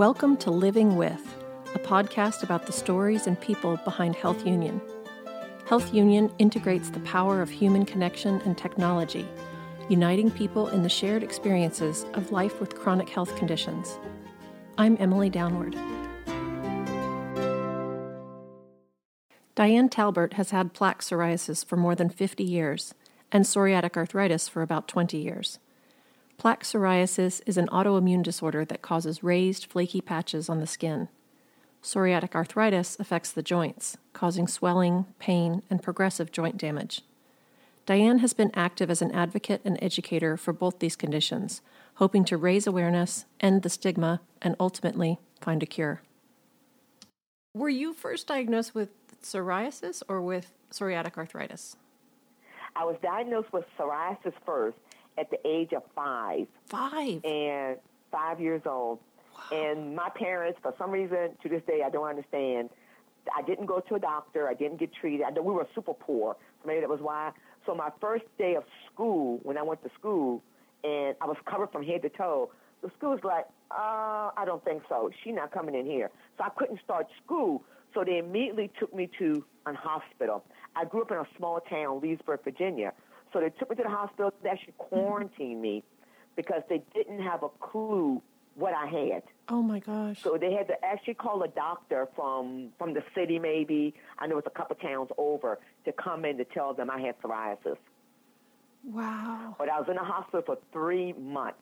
Welcome to Living With, a podcast about the stories and people behind Health Union. Health Union integrates the power of human connection and technology, uniting people in the shared experiences of life with chronic health conditions. I'm Emily Downward. Diane Talbert has had plaque psoriasis for more than 50 years and psoriatic arthritis for about 20 years. Plaque psoriasis is an autoimmune disorder that causes raised, flaky patches on the skin. Psoriatic arthritis affects the joints, causing swelling, pain, and progressive joint damage. Diane has been active as an advocate and educator for both these conditions, hoping to raise awareness, end the stigma, and ultimately find a cure. Were you first diagnosed with psoriasis or with psoriatic arthritis? I was diagnosed with psoriasis first at the age of five. Five. And five years old. Wow. And my parents, for some reason, to this day, I don't understand. I didn't go to a doctor. I didn't get treated. I know we were super poor. So maybe that was why. So my first day of school, when I went to school, and I was covered from head to toe, the school was like, uh, I don't think so. She's not coming in here. So I couldn't start school. So they immediately took me to an hospital. I grew up in a small town, Leesburg, Virginia. So they took me to the hospital. They actually quarantined me because they didn't have a clue what I had. Oh my gosh! So they had to actually call a doctor from from the city, maybe I know it's a couple towns over, to come in to tell them I had psoriasis. Wow! But I was in the hospital for three months.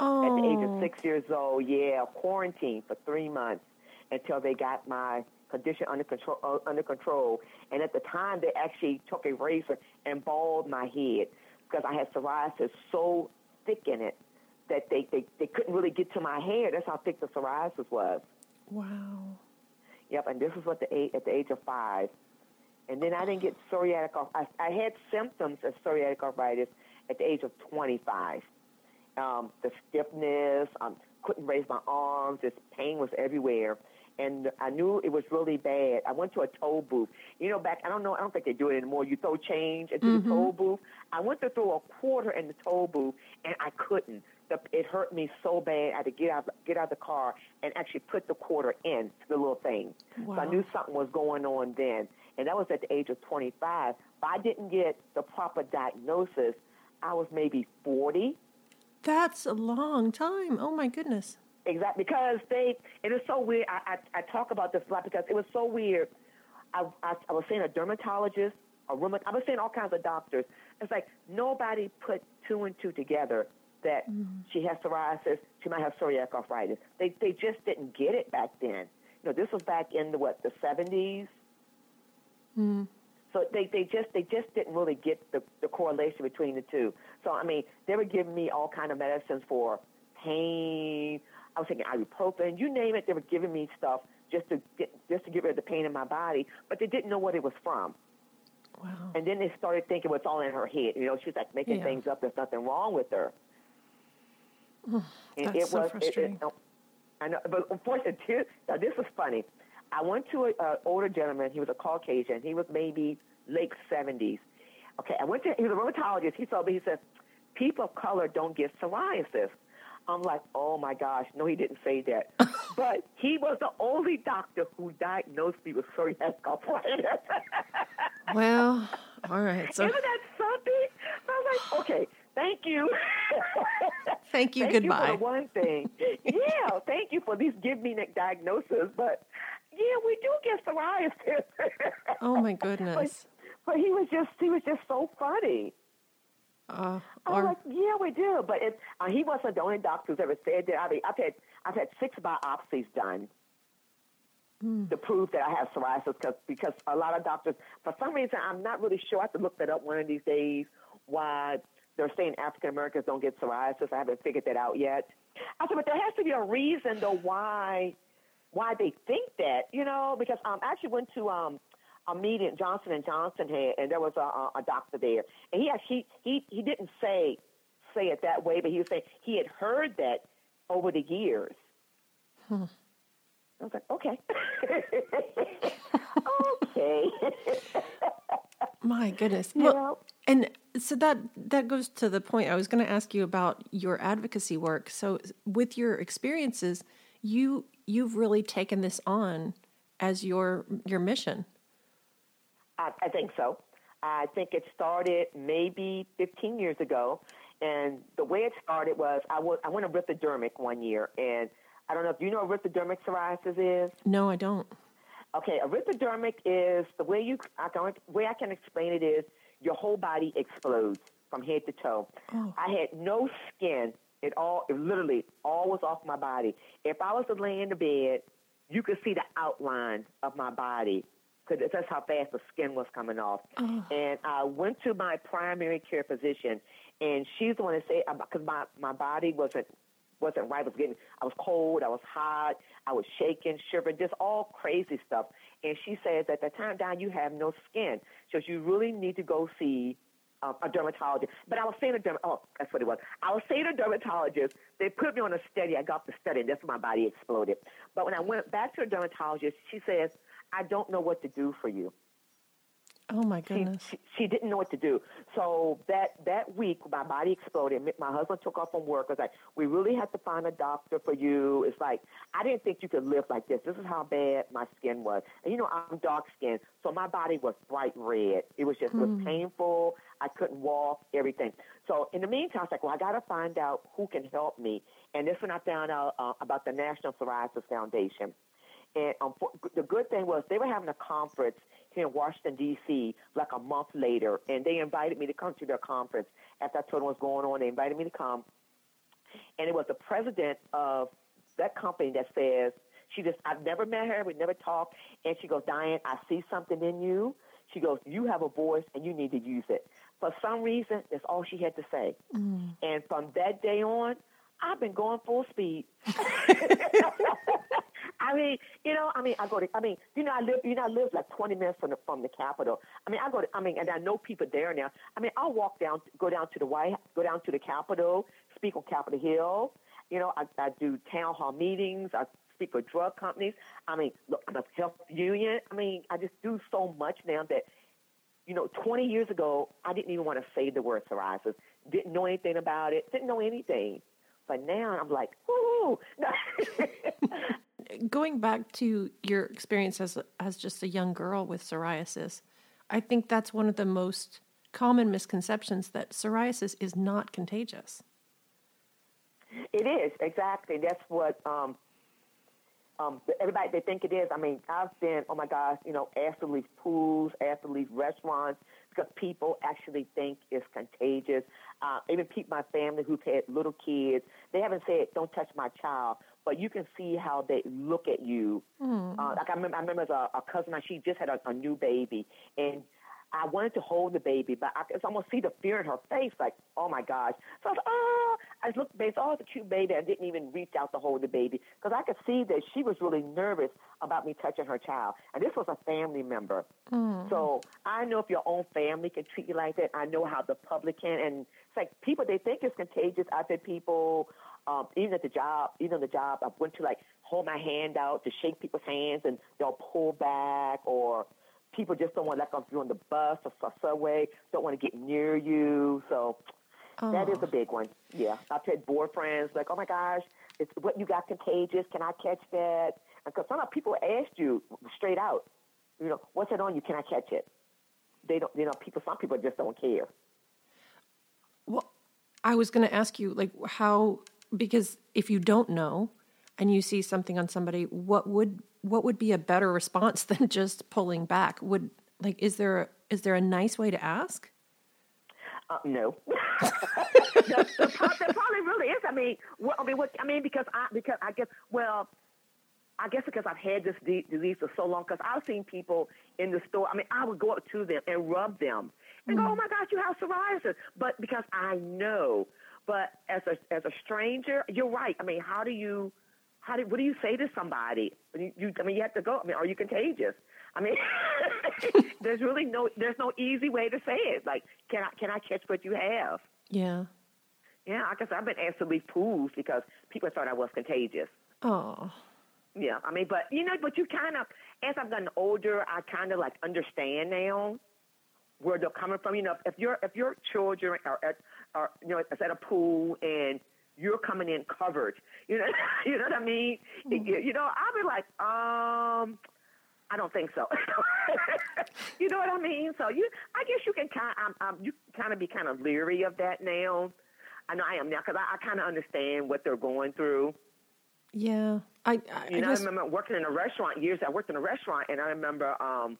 Oh. At the age of oh. six years old, yeah, quarantined for three months until they got my condition under control. Uh, under control. And at the time, they actually took a razor and balled my head because I had psoriasis so thick in it that they, they, they couldn't really get to my hair. That's how thick the psoriasis was. Wow. Yep, and this was at the age, at the age of five. And then I didn't get psoriatic. I, I had symptoms of psoriatic arthritis at the age of 25. Um, the stiffness, um, couldn't raise my arms, this pain was everywhere and I knew it was really bad. I went to a toll booth. You know, back I don't know, I don't think they do it anymore. You throw change into mm-hmm. the toll booth. I went to throw a quarter in the toll booth, and I couldn't. The, it hurt me so bad. I had to get out get out of the car and actually put the quarter in the little thing. Wow. So I knew something was going on then, and that was at the age of 25. If I didn't get the proper diagnosis, I was maybe 40. That's a long time. Oh my goodness. Exactly, because they, it is so weird. I, I, I talk about this a lot because it was so weird. I, I, I was saying a dermatologist, a rheumat, I was saying all kinds of doctors. It's like nobody put two and two together that mm. she has psoriasis, she might have psoriatic arthritis. They, they just didn't get it back then. You know, this was back in the, what, the 70s? Mm. So they, they just they just didn't really get the, the correlation between the two. So I mean, they were giving me all kind of medicines for pain, I was taking ibuprofen, you name it. They were giving me stuff just to get, just to get rid of the pain in my body, but they didn't know what it was from. Wow. And then they started thinking what's all in her head. You know, she's like making yeah. things up. There's nothing wrong with her. Oh, that's it so was, frustrating. It, it, oh, I know, but unfortunately, now this was funny. I went to an older gentleman. He was a Caucasian. He was maybe late 70s. Okay, I went to, he was a rheumatologist. He told me, he said, people of color don't get psoriasis. I'm like, oh my gosh, no, he didn't say that. but he was the only doctor who diagnosed me with psoriatic arthritis. well, all right. So isn't that something? I was like, okay, thank you. thank you. thank goodbye. You for one thing. yeah, thank you for least giving me that diagnosis. But yeah, we do get psoriasis. oh my goodness. But, but he was just he was just so funny. Uh, I'm like, yeah, we do, but it, uh, he wasn't the only doctor who's ever said that. I mean, I've had I've had six biopsies done mm. to prove that I have psoriasis because because a lot of doctors, for some reason, I'm not really sure. I have to look that up one of these days. Why they're saying African Americans don't get psoriasis? I haven't figured that out yet. I said, but there has to be a reason though why why they think that, you know, because um, I actually went to um, a meeting Johnson and Johnson had, and there was a, a doctor there, and he actually he he didn't say say it that way, but he was saying he had heard that over the years. Hmm. I was like, okay, okay. My goodness. Well, and so that that goes to the point I was going to ask you about your advocacy work. So with your experiences, you you've really taken this on as your your mission. I, I think so. I think it started maybe 15 years ago, and the way it started was I, w- I went erythrodermic one year, and I don't know if you know what erythrodermic psoriasis is. No, I don't. Okay, erythrodermic is the way you I can way I can explain it is your whole body explodes from head to toe. Oh. I had no skin. It all it literally all was off my body. If I was to lay in the bed, you could see the outline of my body because that's how fast the skin was coming off. Oh. And I went to my primary care physician, and she's the one that said because my my body wasn't wasn't right. I was getting I was cold, I was hot, I was shaking, shivering, just all crazy stuff. And she says at that time, Don, you have no skin, so you really need to go see um, a dermatologist. But I was saying a derm- oh, that's what it was. I was saying a dermatologist. They put me on a study. I got the study, and that's when my body exploded. But when I went back to a dermatologist, she says, I don't know what to do for you. Oh my She, goodness. she, she didn't know what to do. So that that week, my body exploded. My husband took off from work. I was like, "We really have to find a doctor for you." It's like I didn't think you could live like this. This is how bad my skin was. And you know, I'm dark skinned, so my body was bright red. It was just it was painful. I couldn't walk. Everything. So in the meantime, I was like, "Well, I got to find out who can help me." And this when I found out uh, about the National Psoriasis Foundation. And um, the good thing was they were having a conference here in Washington D.C. like a month later, and they invited me to come to their conference. After I told them what was going on, they invited me to come, and it was the president of that company that says she just I've never met her, we never talked, and she goes, Diane, I see something in you. She goes, you have a voice and you need to use it. For some reason, that's all she had to say. And from that day on, I've been going full speed. I mean, you know, I mean, I go to, I mean, you know, I live, you know, I live like 20 minutes from the from the Capitol. I mean, I go to, I mean, and I know people there now. I mean, I'll walk down, go down to the White, go down to the Capitol, speak on Capitol Hill. You know, I, I do town hall meetings. I speak with drug companies. I mean, look, I'm a health union. I mean, I just do so much now that, you know, 20 years ago, I didn't even want to say the word psoriasis. Didn't know anything about it. Didn't know anything. But now I'm like, whoo. Going back to your experience as as just a young girl with psoriasis, I think that's one of the most common misconceptions that psoriasis is not contagious. It is exactly. That's what um, um, everybody they think it is. I mean, I've been oh my gosh, you know, leave pools, leave restaurants because people actually think it's contagious. Uh, even people, my family who've had little kids, they haven't said don't touch my child, but you can see how they look at you. Uh, like I remember, I remember as a, a cousin, she just had a, a new baby, and I wanted to hold the baby, but I could almost see the fear in her face, like, oh my gosh. So I was, oh, I just looked, baby, oh, it's a cute baby. I didn't even reach out to hold the baby because I could see that she was really nervous about me touching her child. And this was a family member. So I know if your own family can treat you like that, I know how the public can. And it's like people, they think it's contagious. I've had people, um, even at the job, even on the job, I went to like hold my hand out to shake people's hands and they'll pull back or people just don't want to, like if you're on the bus or su- subway, don't want to get near you. So that is a big one. Yeah. I've had boyfriends like, oh my gosh, it's what you got contagious. Can I catch that? Because some people ask you straight out, you know, what's it on you? Can I catch it? They don't, you know, people, some people just don't care. Well, I was going to ask you, like, how because if you don't know and you see something on somebody, what would what would be a better response than just pulling back? Would like is there is there a nice way to ask? Uh, no. the, the, pro- there probably really is. I mean, I mean, what, I mean, because I because I guess well, I guess because I've had this di- disease for so long. Because I've seen people in the store. I mean, I would go up to them and rub them and go, "Oh my gosh, you have psoriasis!" But because I know. But as a as a stranger, you're right. I mean, how do you? How do, what do you say to somebody? You, you, I mean, you have to go. I mean, are you contagious? I mean, there's really no there's no easy way to say it. Like, can I can I catch what you have? Yeah. Yeah, I guess I've been asked to leave pools because people thought I was contagious. Oh. Yeah, I mean, but you know, but you kind of, as I've gotten older, I kind of like understand now where they're coming from. You know, if your if your children are at, are you know, is at a pool and you're coming in covered. You know, you know what I mean? Mm-hmm. You, you know, I'll be like, um, I don't think so. you know what I mean? So you, I guess you can kind, um, um, you kind of be kind of leery of that now. I know I am now because I, I kind of understand what they're going through. Yeah, I, I, You I know, guess, I remember working in a restaurant years. I worked in a restaurant, and I remember um,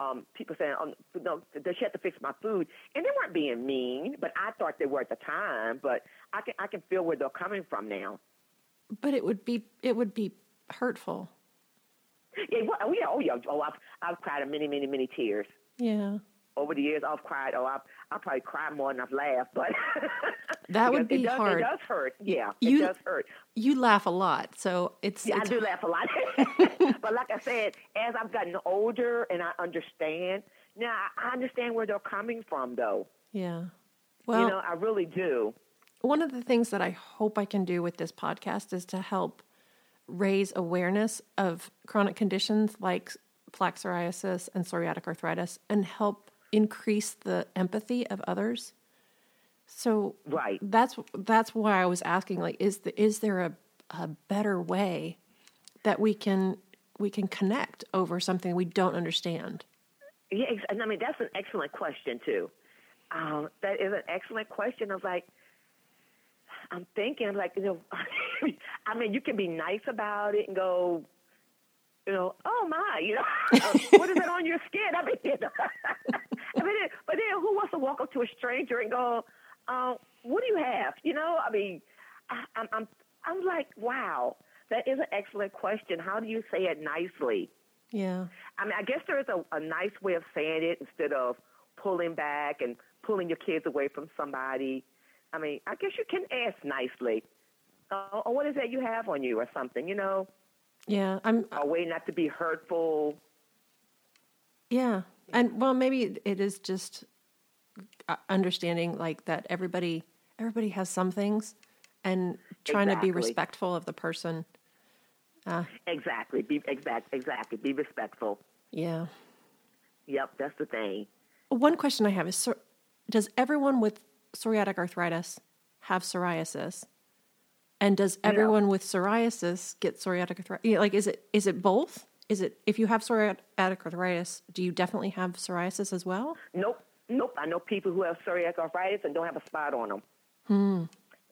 um, people saying, "Oh, no, she had to fix my food," and they weren't being mean, but I thought they were at the time. But I can I can feel where they're coming from now. but it would be it would be hurtful. Yeah, well, oh yeah, oh yeah, oh I've I've cried many many many tears Yeah, over the years. I've cried. Oh, I've I probably cried more than I've laughed, but That would be it does, hard. It does hurt. Yeah, You- it does hurt. you laugh a lot, so it's, Yeah, I it's do laugh a lot. but like I said, as I've gotten older and I understand, now I understand where they're coming from, though. yeah. Well, you know, I really do. one of the things that I hope I can do with this podcast is to help raise awareness of chronic conditions like plaque psoriasis and psoriatic arthritis and help increase the empathy of others. So Right. that's that's why I was asking like is the, is there a, a better way that we can we can connect over something we don't understand? Yeah, and I mean that's an excellent question too. Um, that is an excellent question. I was like, I'm thinking, I'm like, you know, I mean, you can be nice about it and go, you know, oh my, you know, what is that on your skin? I mean, you know, I mean, but then who wants to walk up to a stranger and go, uh, what do you have? You know, I mean, I, I'm, I'm, I'm like, wow, that is an excellent question. How do you say it nicely? Yeah. I mean, I guess there is a, a nice way of saying it instead of pulling back and pulling your kids away from somebody. I mean, I guess you can ask nicely. Uh, or what is that you have on you or something, you know? Yeah, I'm A way not to be hurtful. Yeah. And well, maybe it is just uh, understanding like that everybody everybody has some things and trying to be respectful of the person. Exactly. Be exact. Exactly. Be respectful. Yeah. Yep, that's the thing. One question I have is does everyone with psoriatic arthritis have psoriasis? And does everyone with psoriasis get psoriatic arthritis? Like is it is it both? Is it if you have psoriatic arthritis, do you definitely have psoriasis as well? Nope, nope. I know people who have psoriatic arthritis and don't have a spot on them. Hmm.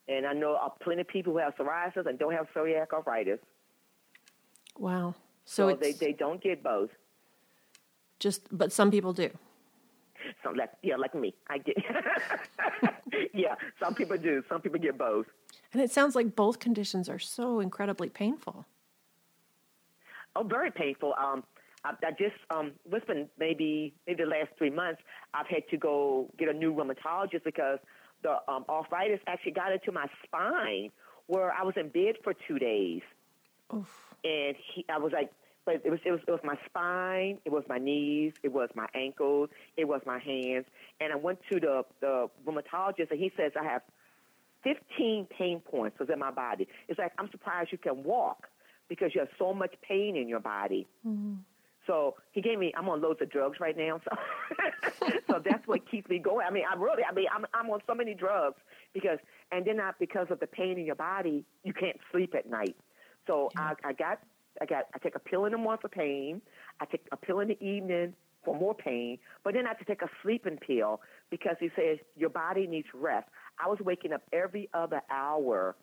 And I know uh, plenty of people who have psoriasis and don't have psoriatic arthritis. Wow. So, So, they, they don't get both. just but some people do. So like yeah, like me, I get. yeah, some people do. Some people get both. And it sounds like both conditions are so incredibly painful. Oh, very painful. Um, I, I just um, it's been maybe maybe the last three months. I've had to go get a new rheumatologist because the um, arthritis actually got into my spine, where I was in bed for two days, Oof. and he, I was like. But it was, it was it was my spine, it was my knees, it was my ankles, it was my hands, and I went to the the rheumatologist, and he says I have 15 pain points was in my body. It's like I'm surprised you can walk because you have so much pain in your body. Mm-hmm. So he gave me. I'm on loads of drugs right now, so so that's what keeps me going. I mean, I'm really, I mean, I'm I'm on so many drugs because, and then not because of the pain in your body, you can't sleep at night. So I, I got, I got, I take a pill in the morning for pain. I take a pill in the evening for more pain, but then I have to take a sleeping pill because he says your body needs rest. I was waking up every other hour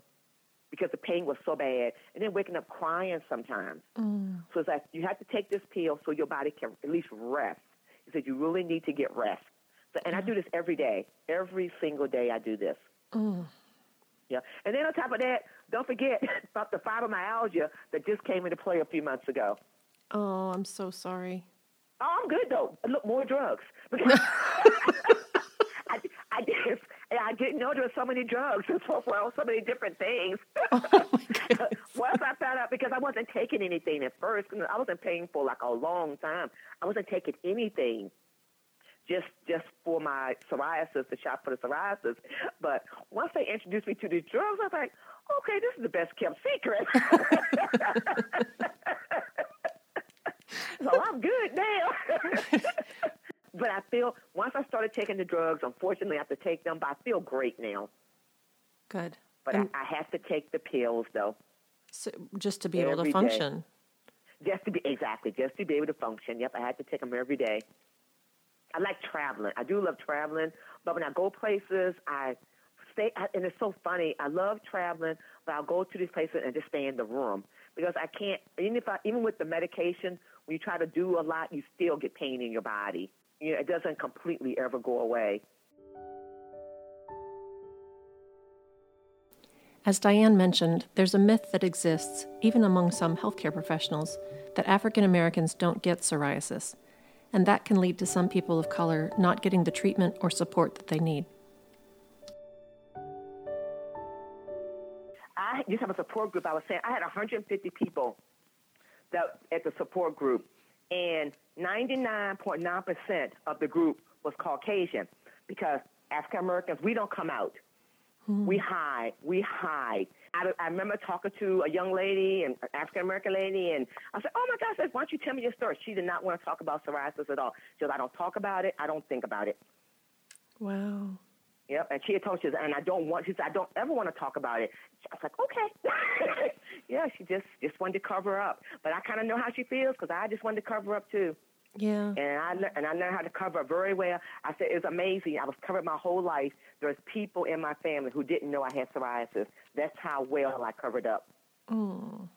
because the pain was so bad, and then waking up crying sometimes. Mm. So it's like you have to take this pill so your body can at least rest. He said you really need to get rest. So, and I do this every day, every single day. I do this. Mm. Yeah, and then on top of that, don't forget about the fibromyalgia that just came into play a few months ago. Oh, I'm so sorry. Oh, I'm good though. Look, more drugs. Because I, I, did, I didn't know there were so many drugs and so well, so many different things. Oh, once I found out, because I wasn't taking anything at first, I wasn't paying for like a long time. I wasn't taking anything just just for my psoriasis, the shot for the psoriasis. But once they introduced me to these drugs, I was like, okay, this is the best kept secret. so I'm good now. But I feel once I started taking the drugs, unfortunately I have to take them, but I feel great now. Good. But I, I have to take the pills though. So just to be able to Every day. function. Just to be exactly, just to be able to function. Yep, I had to take them every day. I like traveling. I do love traveling, but when I go places, I stay. And it's so funny. I love traveling, but I'll go to these places and just stay in the room because I can't. Even if I, even with the medication, when you try to do a lot, you still get pain in your body. You know, it doesn't completely ever go away. As Diane mentioned, there's a myth that exists, even among some healthcare professionals, that African Americans don't get psoriasis, and that can lead to some people of color not getting the treatment or support that they need. I used to have a support group. I was saying I had 150 people that at the support group, and 99.9% of the group was Caucasian because African Americans we don't come out. Hmm. We hide. We hide. I, I remember talking to a young lady, an African American lady, and I said, "Oh my gosh, why don't you tell me your story?" She did not want to talk about psoriasis at all. She said, "I don't talk about it. I don't think about it." Wow. Yep, and she had told me, she said, and I don't want, she said, I don't ever want to talk about it. I was like, okay. yeah, she just just wanted to cover up. But I kind of know how she feels because I just wanted to cover up too. Yeah. And I lear- and I learned how to cover up very well. I said it was amazing. I was covered my whole life. There's people in my family who didn't know I had psoriasis. That's how well I covered up. Oh.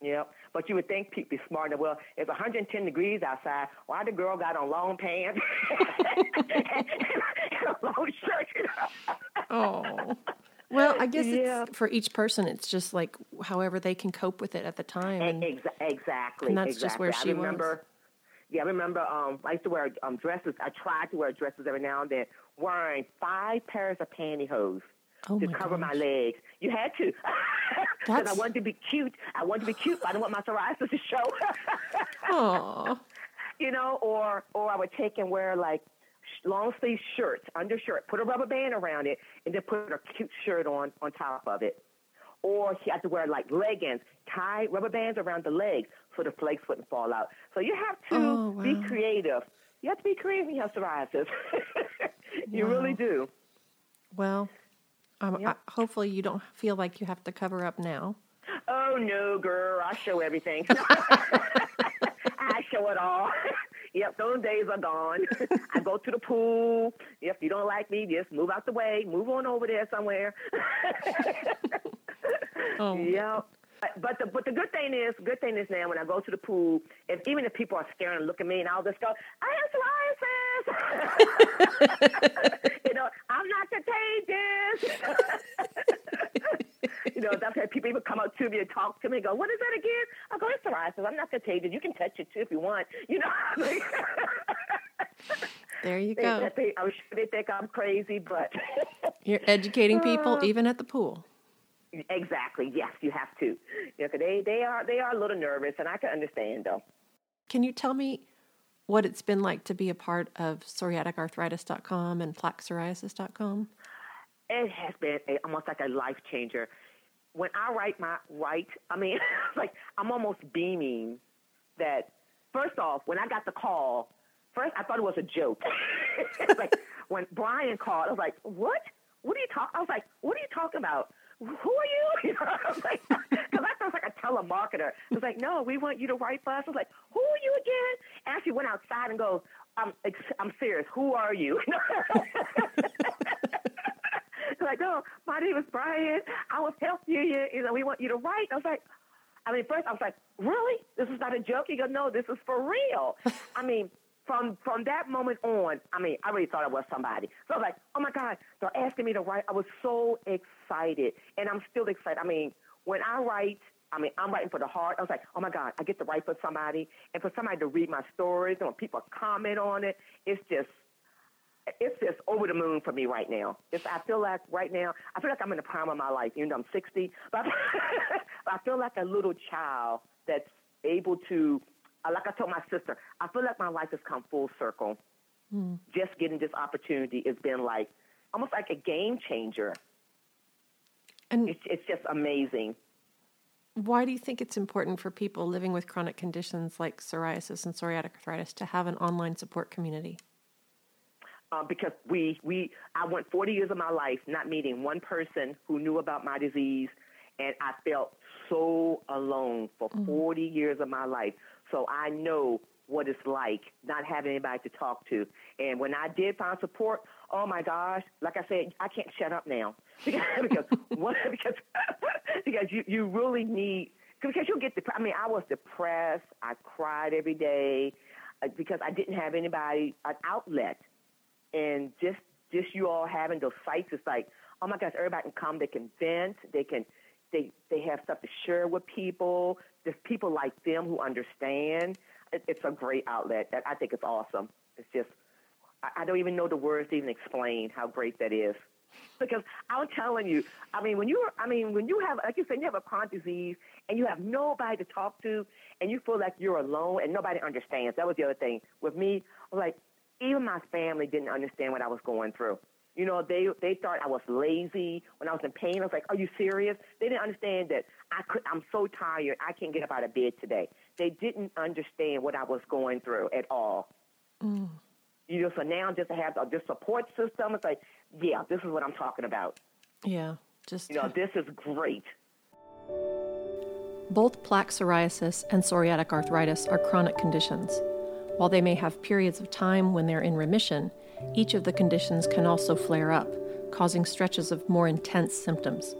Yep. But you would think people be smarter. enough. Well, it's 110 degrees outside. Why the girl got on long pants and a long shirt? Oh. Well, I guess Yeah. it's for each person. It's just like however they can cope with it at the time. And Ex- exactly. and that's just where she I was. Yeah, I remember. Um, I used to wear um, dresses. I tried to wear dresses every now and then, wearing five pairs of pantyhose Oh to my cover my legs. You had to, because I wanted to be cute. I wanted to be cute. But I didn't want my psoriasis to show. oh. you know, or or I would take and wear like long sleeve shirts, undershirt, put a rubber band around it, and then put a cute shirt on on top of it. Or she had to wear like leggings, tie rubber bands around the legs so the flakes wouldn't fall out. So you have to Oh, be creative. You have to be creative when you have psoriasis. you really do. Well, um, Yep. I, hopefully you don't feel like you have to cover up now. Oh no, girl, I show everything. I show it all. yep, those days are gone. I go to the pool. If you don't like me, just move out the way. Move on over there somewhere. Oh. yep. But- But the but the good thing is, good thing is now when I go to the pool, if even if people are staring and look at me, and I'll just go, I have psoriasis. you know, I'm not contagious. you know, that's how people even come up to me and talk to me and go, What is that again? I go, It's psoriasis. I'm not contagious. You can touch it too if you want. You know, I mean? There you they, go. they, I'm sure they think I'm crazy, but You're educating people even at the pool. Exactly, yes, you have to. Yeah, 'cause they they are they are a little nervous, and I can understand though. Can you tell me what it's been like to be a part of psoriatic-arthritis.com and plaquepsoriasis.com? it has been a, almost like a life changer. When I write my write, I mean, like I'm almost beaming that. First off, when I got the call, first I thought it was a joke. Like when Brian called, I was like, "What? What are you talking?" I was like, "What are you talking about? Who are you?" Was like, because I was like a telemarketer. I was like, "No, we want you to write for us." I was like, "Who are you again?" And she went outside and goes, "I'm I'm serious. Who are you?" like, no, my name is Brian. I was helping you. You know, we want you to write. I was like, I mean, first I was like, really? This is not a joke? He goes, no, this is for real. I mean, from from that moment on, I mean, I really thought I was somebody. So I was like, oh my God, they're asking me to write. I was so excited, and I'm still excited. I mean, when I write, I mean, I'm writing for the heart. I was like, oh my God, I get to write for somebody, and for somebody to read my stories, and when people comment on it, it's just it's just over the moon for me right now. It's, I feel like right now, I feel like I'm in the prime of my life, even though I'm 60. But, I feel like a little child that's able to, like I told my sister, I feel like my life has come full circle. Just getting this opportunity has been like almost like a game changer. And It's, it's just amazing. why do you think it's important for people living with chronic conditions like psoriasis and psoriatic arthritis to have an online support community? um, because we we I went 40 years of my life not meeting one person who knew about my disease, and I felt so alone for mm-hmm. 40 years of my life. So I know what it's like not having anybody to talk to. And when I did find support, oh my gosh, like I said, I can't shut up now because because because, because you you really need because you'll get depressed. I mean, I was depressed. I cried every day uh, because I didn't have anybody an outlet, and just just you all having those sites, it's like, oh my gosh, everybody can come. They can vent. They can they they have stuff to share with people. There's people like them who understand. It, it's a great outlet. That I think it's awesome. It's just I, I don't even know the words to even explain how great that is. Because I'm telling you, I mean, when you, I mean, when you have, like you said, you have a chronic disease and you have nobody to talk to, and you feel like you're alone and nobody understands. That was the other thing with me. Like, even my family didn't understand what I was going through. You know, they they thought I was lazy when I was in pain. I was like, "Are you serious?" They didn't understand that I could. I'm so tired. I can't get up out of bed today. They didn't understand what I was going through at all. Mm. You know, so now just to have this support system, it's like, yeah, this is what I'm talking about. Yeah, just you know, this is great. Both plaque psoriasis and psoriatic arthritis are chronic conditions. While they may have periods of time when they're in remission, each of the conditions can also flare up, causing stretches of more intense symptoms.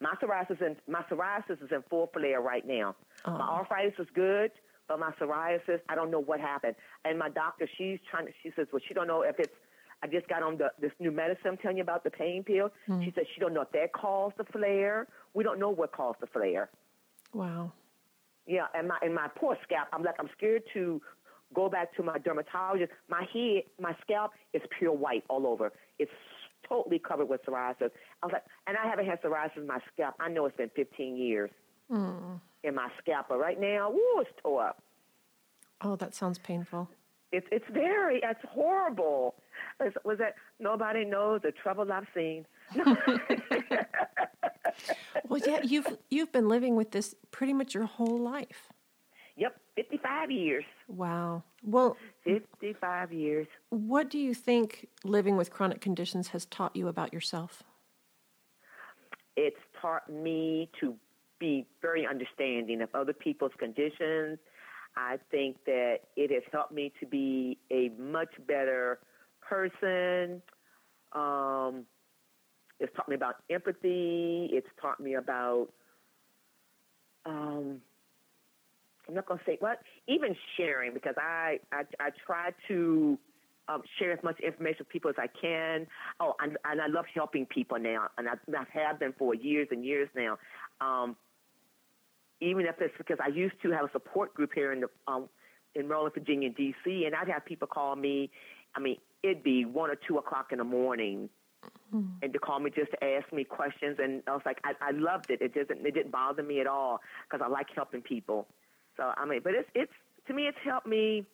My psoriasis, in, my psoriasis is in full flare right now. Oh. My arthritis is good, but my psoriasis, I don't know what happened. And my doctor, she's trying to, she says, well, she don't know if it's, I just got on the, this new medicine I'm telling you about, the pain pill. Mm. She said she don't know if that caused the flare. We don't know what caused the flare. Wow. Yeah, and my and my poor scalp, I'm like I'm scared to go back to my dermatologist. My head, my scalp is pure white all over. It's totally covered with psoriasis. I was like, and I haven't had psoriasis in my scalp. I know it's been 15 years. Mm in my scalp. But right now, woo, it's tore up. Oh, that sounds painful. It's it's very it's horrible. It's, was that nobody knows the trouble I've seen. well, yeah, you've you've been living with this pretty much your whole life. Yep, fifty-five years. Wow. Well, fifty-five years. What do you think living with chronic conditions has taught you about yourself? It's taught me to be very understanding of other people's conditions. I think that it has helped me to be a much better person. Um, it's taught me about empathy. It's taught me about, um, I'm not going to say what, even sharing, because I, I, I try to um, share as much information with people as I can. Oh, and, and I love helping people now, and I've, I've had them for years and years now. Um, even if it's because I used to have a support group here in the um, in Maryland, Virginia, D.C., and I'd have people call me. I mean, it'd be one or two o'clock in the morning, mm-hmm. and to call me just to ask me questions, and I was like, I, I loved it. It doesn't, it didn't bother me at all because I like helping people. So I mean, but it's it's to me, it's helped me.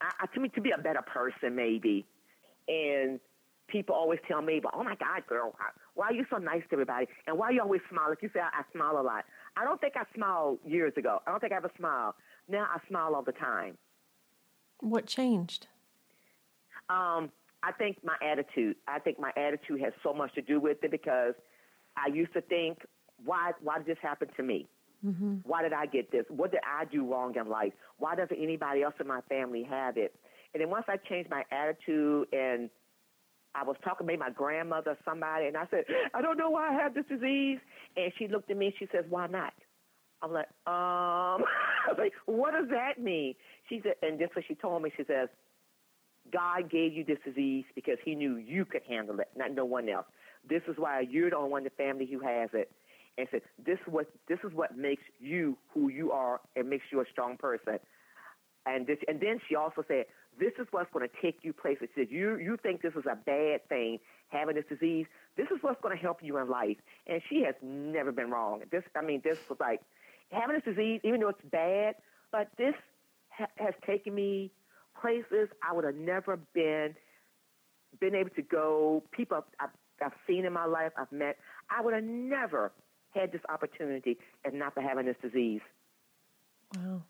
I, to me, to be a better person, maybe, and people always tell me, "But oh my God, girl, why are you so nice to everybody? And why are you always smile? Like you say, I, I smile a lot. I don't think I smiled years ago. I don't think I ever smiled. Now I smile all the time. What changed? Um, I think my attitude. I think my attitude has so much to do with it because I used to think, why, why did this happen to me? Mm-hmm. Why did I get this? What did I do wrong in life? Why doesn't anybody else in my family have it? And then once I changed my attitude and I was talking to my grandmother or somebody, and I said, I don't know why I have this disease. And she looked at me and she says, Why not? I'm like, um, I was like, what does that mean? She said, and just what she told me, she says, God gave you this disease because He knew you could handle it, not no one else. This is why you're the only one in the family who has it. And said, this is what this is what makes you who you are and makes you a strong person. And this, and then she also said, this is what's going to take you places. She said, you, you think this is a bad thing, having this disease. This is what's going to help you in life. And she has never been wrong. This, I mean, this was like, having this disease, even though it's bad, but this ha- has taken me places I would have never been, been able to go, people I've, I've seen in my life, I've met. I would have never had this opportunity and not for having this disease. Wow.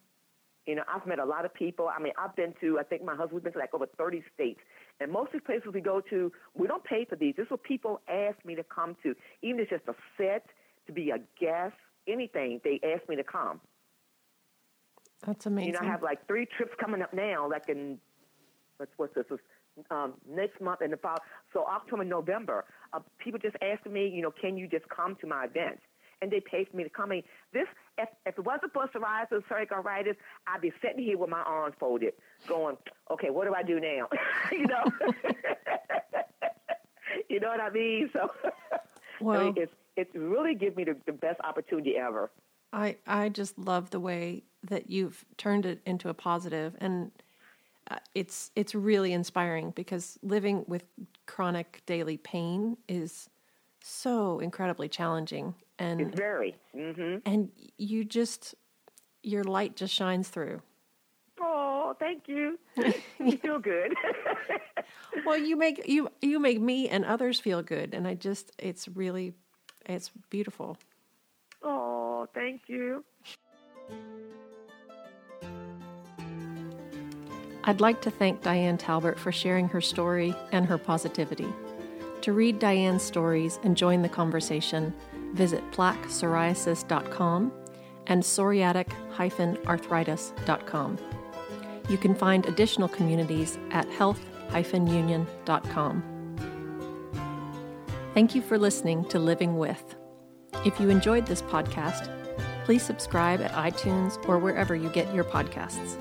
You know, I've met a lot of people. I mean, I've been to, I think my husband's been to like over 30 states. And most of the places we go to, we don't pay for these. This is what people ask me to come to. Even if it's just a set, to be a guest, anything, they ask me to come. That's amazing. You know, I have like three trips coming up now, like in, what's, what's this? Um, next month and the fall. So October, November, uh, people just asking me, you know, can you just come to my event? and they pay for me to come in. This, if, if it wasn't for psoriasis, psoriatic arthritis, I'd be sitting here with my arms folded, going, okay, what do I do now? you know, you know what I mean? So, well, I mean, it's it's really given me the, the best opportunity ever. I I just love the way that you've turned it into a positive and. Uh, it's it's really inspiring because living with chronic daily pain is so incredibly challenging and it's very mm-hmm. and you just your light just shines through. Oh thank you. You feel good. Well you make you you make me and others feel good and i just it's really it's beautiful. Oh thank you I'd like to thank Diane Talbert for sharing her story and her positivity. To read Diane's stories and join the conversation, visit plaquepsoriasis.com and psoriatic-arthritis.com. You can find additional communities at health-union.com. Thank you for listening to Living With. If you enjoyed this podcast, please subscribe at iTunes or wherever you get your podcasts.